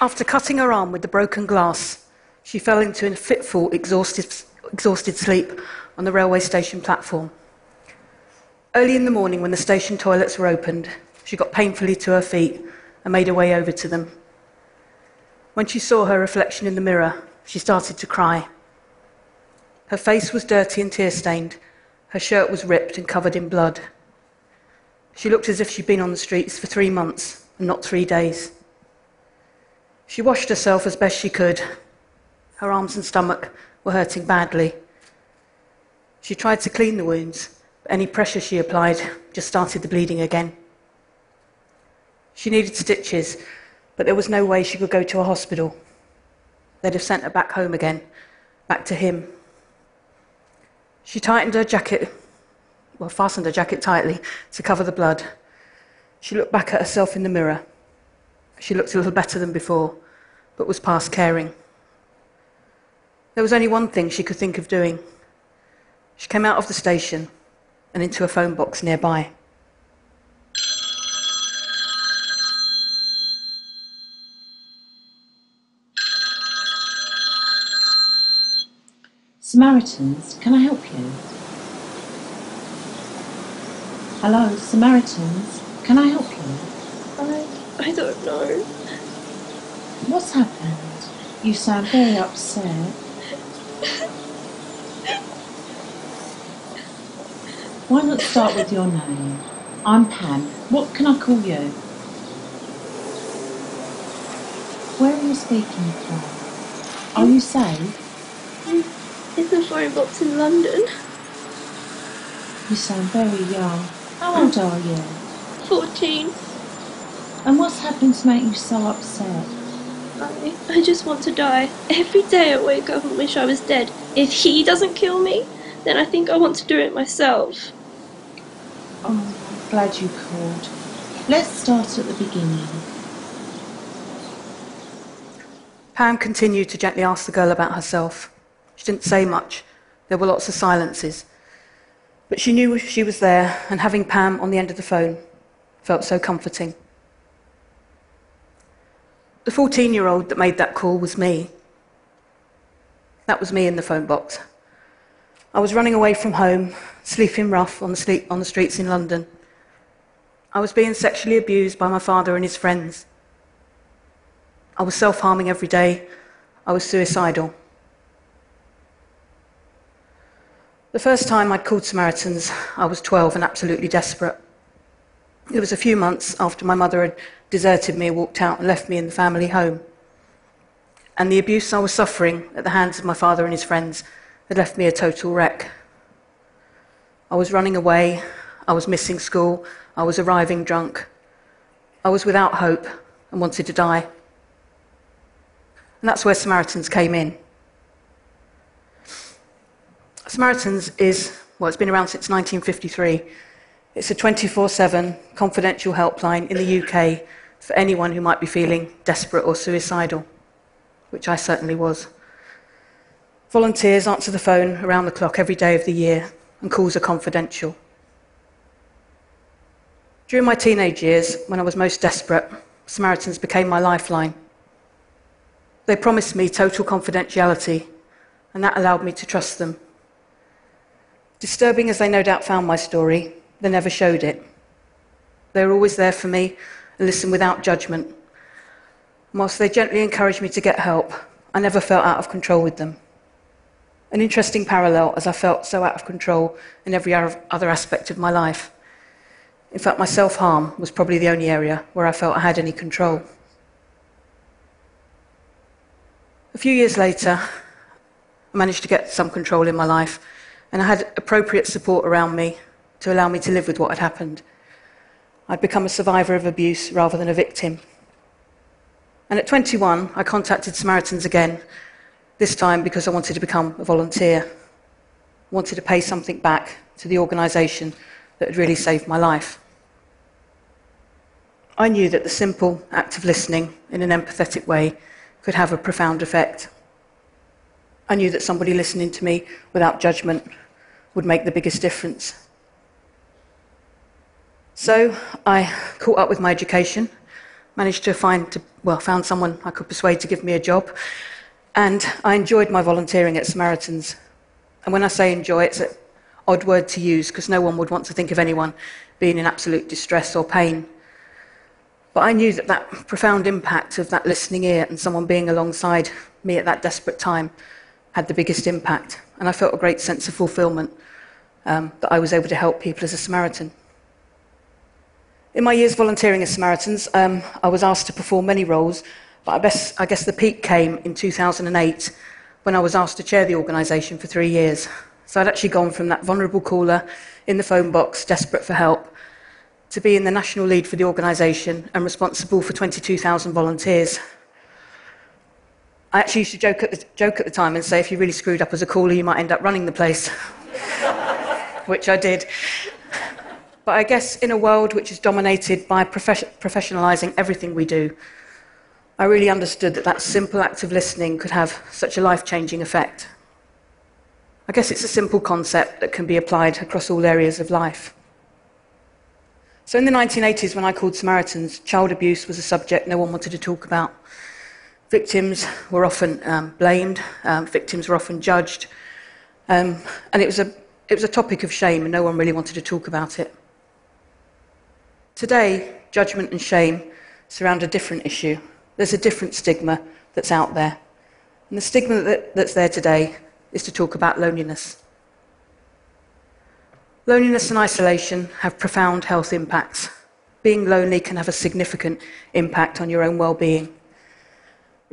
After cutting her arm with the broken glass, she fell into a fitful, exhausted, exhausted sleep on the railway station platform. Early in the morning, when the station toilets were opened, she got painfully to her feet and made her way over to them. When she saw her reflection in the mirror, she started to cry. Her face was dirty and tear stained. Her shirt was ripped and covered in blood. She looked as if she'd been on the streets for three months and not three days. She washed herself as best she could. Her arms and stomach were hurting badly. She tried to clean the wounds, but any pressure she applied just started the bleeding again. She needed stitches, but there was no way she could go to a hospital. They'd have sent her back home again, back to him. She tightened her jacket, well, fastened her jacket tightly to cover the blood. She looked back at herself in the mirror. She looked a little better than before, but was past caring. There was only one thing she could think of doing. She came out of the station and into a phone box nearby. Samaritans, can I help you? Hello, Samaritans, can I help you? I, don't know. What's happened? You sound very upset. Why not start with your name? I'm Pam. What can I call you? Where are you speaking from? Are you safe? In the phone box in London. You sound very young. How old are you? 14. And what's happened to make you so upset? I, I just want to die. Every day I wake up and wish I was dead. If he doesn't kill me, then I think I want to do it myself. Oh, I'm glad you called. Let's start at the beginning. Pam continued to gently ask the girl about herself. She didn't say much. There were lots of silences. But she knew she was there, and having Pam on the end of the phone felt so comforting. The 14 year old that made that call was me. That was me in the phone box. I was running away from home, sleeping rough on the, sleep, on the streets in London. I was being sexually abused by my father and his friends. I was self harming every day. I was suicidal. The first time I'd called Samaritans, I was 12 and absolutely desperate. It was a few months after my mother had deserted me, walked out, and left me in the family home. And the abuse I was suffering at the hands of my father and his friends had left me a total wreck. I was running away, I was missing school, I was arriving drunk, I was without hope and wanted to die. And that's where Samaritans came in. Samaritans is, well, it's been around since 1953. It's a 24 7 confidential helpline in the UK for anyone who might be feeling desperate or suicidal, which I certainly was. Volunteers answer the phone around the clock every day of the year, and calls are confidential. During my teenage years, when I was most desperate, Samaritans became my lifeline. They promised me total confidentiality, and that allowed me to trust them. Disturbing as they no doubt found my story, they never showed it. They were always there for me and listened without judgment. Whilst they gently encouraged me to get help, I never felt out of control with them. An interesting parallel as I felt so out of control in every other aspect of my life. In fact, my self harm was probably the only area where I felt I had any control. A few years later, I managed to get some control in my life and I had appropriate support around me to allow me to live with what had happened. I'd become a survivor of abuse rather than a victim. And at 21, I contacted Samaritans again, this time because I wanted to become a volunteer. Wanted to pay something back to the organisation that had really saved my life. I knew that the simple act of listening in an empathetic way could have a profound effect. I knew that somebody listening to me without judgment would make the biggest difference. So I caught up with my education, managed to find, well, found someone I could persuade to give me a job, and I enjoyed my volunteering at Samaritans. And when I say enjoy, it's an odd word to use because no one would want to think of anyone being in absolute distress or pain. But I knew that that profound impact of that listening ear and someone being alongside me at that desperate time had the biggest impact. And I felt a great sense of fulfillment um, that I was able to help people as a Samaritan. In my years volunteering as Samaritans, um, I was asked to perform many roles, but I, best, I guess the peak came in 2008 when I was asked to chair the organisation for three years. So I'd actually gone from that vulnerable caller in the phone box, desperate for help, to being the national lead for the organisation and responsible for 22,000 volunteers. I actually used to joke at, the, joke at the time and say if you really screwed up as a caller, you might end up running the place, which I did. But I guess in a world which is dominated by profes- professionalising everything we do, I really understood that that simple act of listening could have such a life changing effect. I guess it's a simple concept that can be applied across all areas of life. So, in the 1980s, when I called Samaritans, child abuse was a subject no one wanted to talk about. Victims were often um, blamed, um, victims were often judged, um, and it was, a, it was a topic of shame, and no one really wanted to talk about it. Today, judgment and shame surround a different issue. There's a different stigma that's out there. And the stigma that, that's there today is to talk about loneliness. Loneliness and isolation have profound health impacts. Being lonely can have a significant impact on your own well being.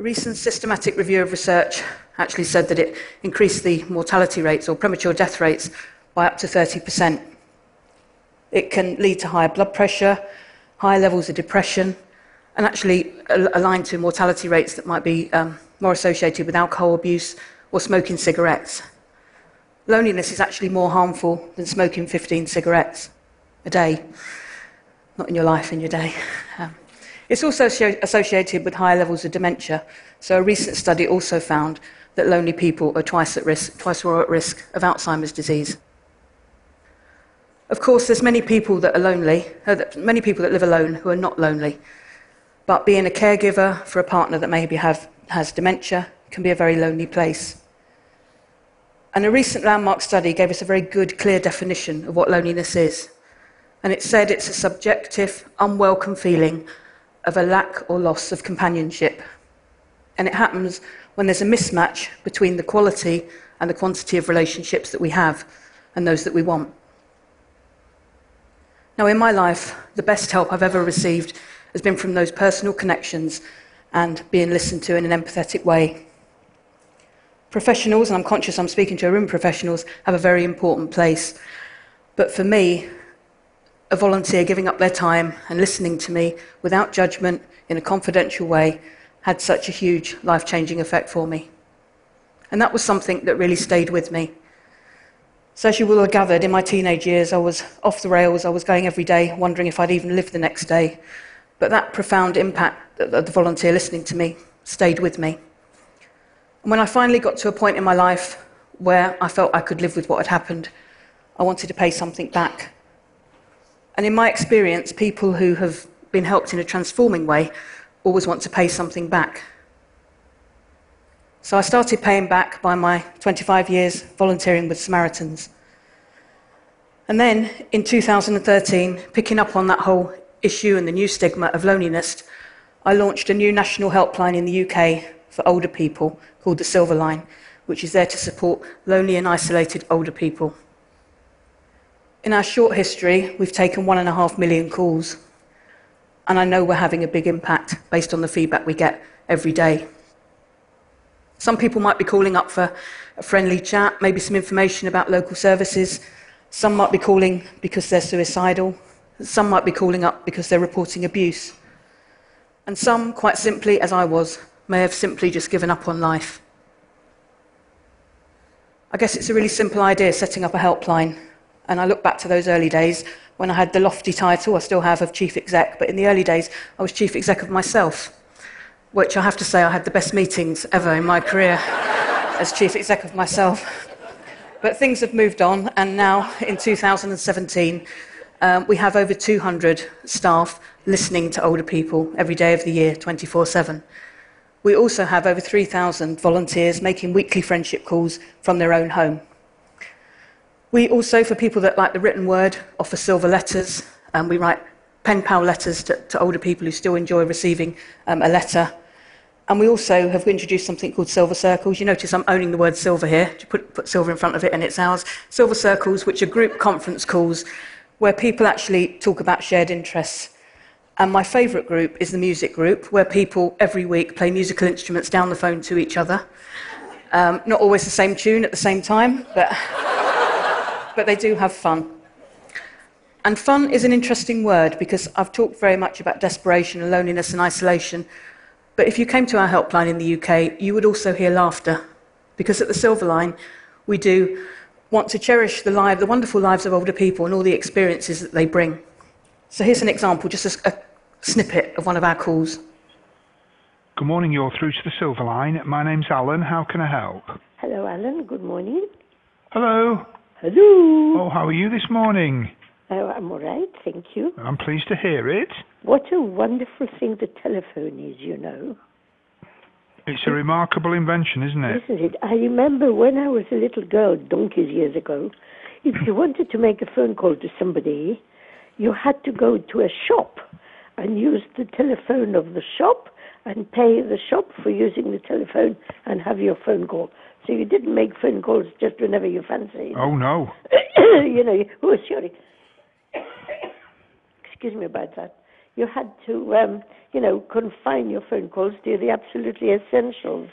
A recent systematic review of research actually said that it increased the mortality rates or premature death rates by up to 30%. It can lead to higher blood pressure, higher levels of depression, and actually aligned to mortality rates that might be um, more associated with alcohol abuse or smoking cigarettes. Loneliness is actually more harmful than smoking 15 cigarettes a day. Not in your life, in your day. Um, it's also associated with higher levels of dementia. So, a recent study also found that lonely people are twice at risk, twice more at risk of Alzheimer's disease. Of course, there's many people that are lonely, uh, many people that live alone who are not lonely. But being a caregiver for a partner that maybe have, has dementia can be a very lonely place. And a recent landmark study gave us a very good, clear definition of what loneliness is. And it said it's a subjective, unwelcome feeling of a lack or loss of companionship. And it happens when there's a mismatch between the quality and the quantity of relationships that we have and those that we want. Now, in my life, the best help I've ever received has been from those personal connections and being listened to in an empathetic way. Professionals, and I'm conscious I'm speaking to a room of professionals, have a very important place. But for me, a volunteer giving up their time and listening to me without judgment in a confidential way had such a huge life changing effect for me. And that was something that really stayed with me. So, as you will have gathered, in my teenage years, I was off the rails. I was going every day, wondering if I'd even live the next day. But that profound impact of the volunteer listening to me stayed with me. And when I finally got to a point in my life where I felt I could live with what had happened, I wanted to pay something back. And in my experience, people who have been helped in a transforming way always want to pay something back. So I started paying back by my 25 years volunteering with Samaritans. And then in 2013, picking up on that whole issue and the new stigma of loneliness, I launched a new national helpline in the UK for older people called the Silver Line, which is there to support lonely and isolated older people. In our short history, we've taken one and a half million calls, and I know we're having a big impact based on the feedback we get every day. Some people might be calling up for a friendly chat, maybe some information about local services. Some might be calling because they're suicidal. Some might be calling up because they're reporting abuse. And some, quite simply, as I was, may have simply just given up on life. I guess it's a really simple idea setting up a helpline. And I look back to those early days when I had the lofty title, I still have, of chief exec, but in the early days, I was chief exec of myself which I have to say I had the best meetings ever in my career as chief exec of myself. But things have moved on, and now in 2017, Um, we have over 200 staff listening to older people every day of the year, 24 7. We also have over 3,000 volunteers making weekly friendship calls from their own home. We also, for people that like the written word, offer silver letters. and we write pen pal letters to, to, older people who still enjoy receiving um, a letter. And we also have introduced something called Silver Circles. You notice I'm owning the word silver here. You put, put silver in front of it and it's ours. Silver Circles, which are group conference calls where people actually talk about shared interests. And my favourite group is the music group, where people every week play musical instruments down the phone to each other. Um, not always the same tune at the same time, but, but they do have fun. And fun is an interesting word because I've talked very much about desperation and loneliness and isolation. But if you came to our helpline in the UK, you would also hear laughter. Because at the Silver Line, we do want to cherish the, life, the wonderful lives of older people and all the experiences that they bring. So here's an example, just a, a snippet of one of our calls. Good morning, you're through to the Silver Line. My name's Alan. How can I help? Hello, Alan. Good morning. Hello. Hello. Oh, how are you this morning? Oh, I'm all right, thank you. I'm pleased to hear it. What a wonderful thing the telephone is, you know. It's a remarkable invention, isn't it? Isn't it? I remember when I was a little girl, donkeys years ago, if you wanted to make a phone call to somebody, you had to go to a shop and use the telephone of the shop and pay the shop for using the telephone and have your phone call. So you didn't make phone calls just whenever you fancied. Oh, no. you know, oh, sorry. Excuse me about that you had to, um, you know, confine your phone calls to the absolutely essentials.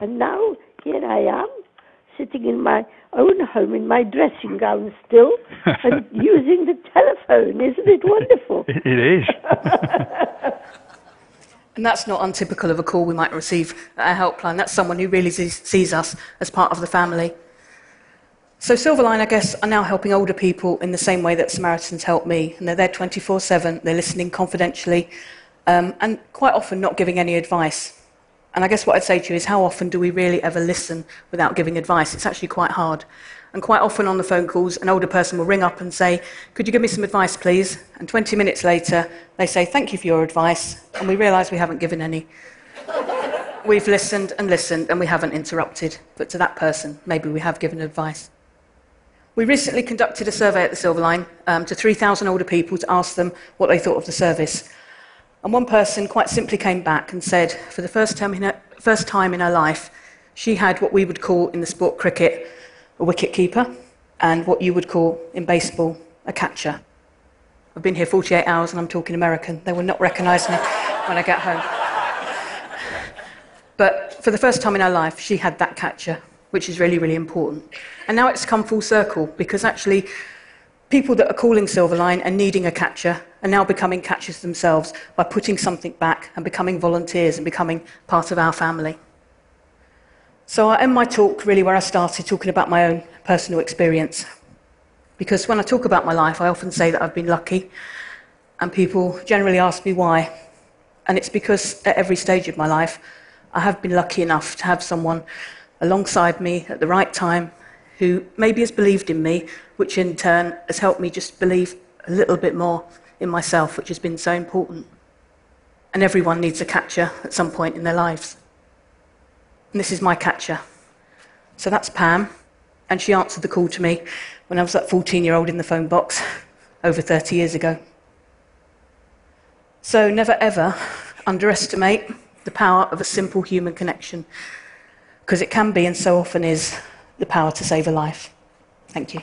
And now here I am, sitting in my own home in my dressing gown still, and using the telephone. Isn't it wonderful? it is. and that's not untypical of a call we might receive at our helpline. That's someone who really sees us as part of the family. So Silverline, I guess, are now helping older people in the same way that Samaritans help me. And they're there 24 7, they're listening confidentially, um, and quite often not giving any advice. And I guess what I'd say to you is how often do we really ever listen without giving advice? It's actually quite hard. And quite often on the phone calls, an older person will ring up and say, Could you give me some advice, please? And 20 minutes later, they say, Thank you for your advice. And we realise we haven't given any. We've listened and listened and we haven't interrupted. But to that person, maybe we have given advice. We recently conducted a survey at the Silver Line um, to 3,000 older people to ask them what they thought of the service. And one person quite simply came back and said, for the first time, in her, first time in her life, she had what we would call in the sport cricket a wicket keeper and what you would call in baseball a catcher. I've been here 48 hours and I'm talking American. They will not recognise me when I get home. But for the first time in her life, she had that catcher which is really, really important. And now it's come full circle because actually people that are calling Silverline and needing a catcher are now becoming catchers themselves by putting something back and becoming volunteers and becoming part of our family. So I end my talk really where I started, talking about my own personal experience. Because when I talk about my life, I often say that I've been lucky, and people generally ask me why. And it's because at every stage of my life, I have been lucky enough to have someone alongside me at the right time who maybe has believed in me, which in turn has helped me just believe a little bit more in myself, which has been so important. And everyone needs a catcher at some point in their lives. And this is my catcher. So that's Pam, and she answered the call to me when I was that 14 year old in the phone box over 30 years ago. So never ever underestimate the power of a simple human connection because it can be and so often is the power to save a life. Thank you.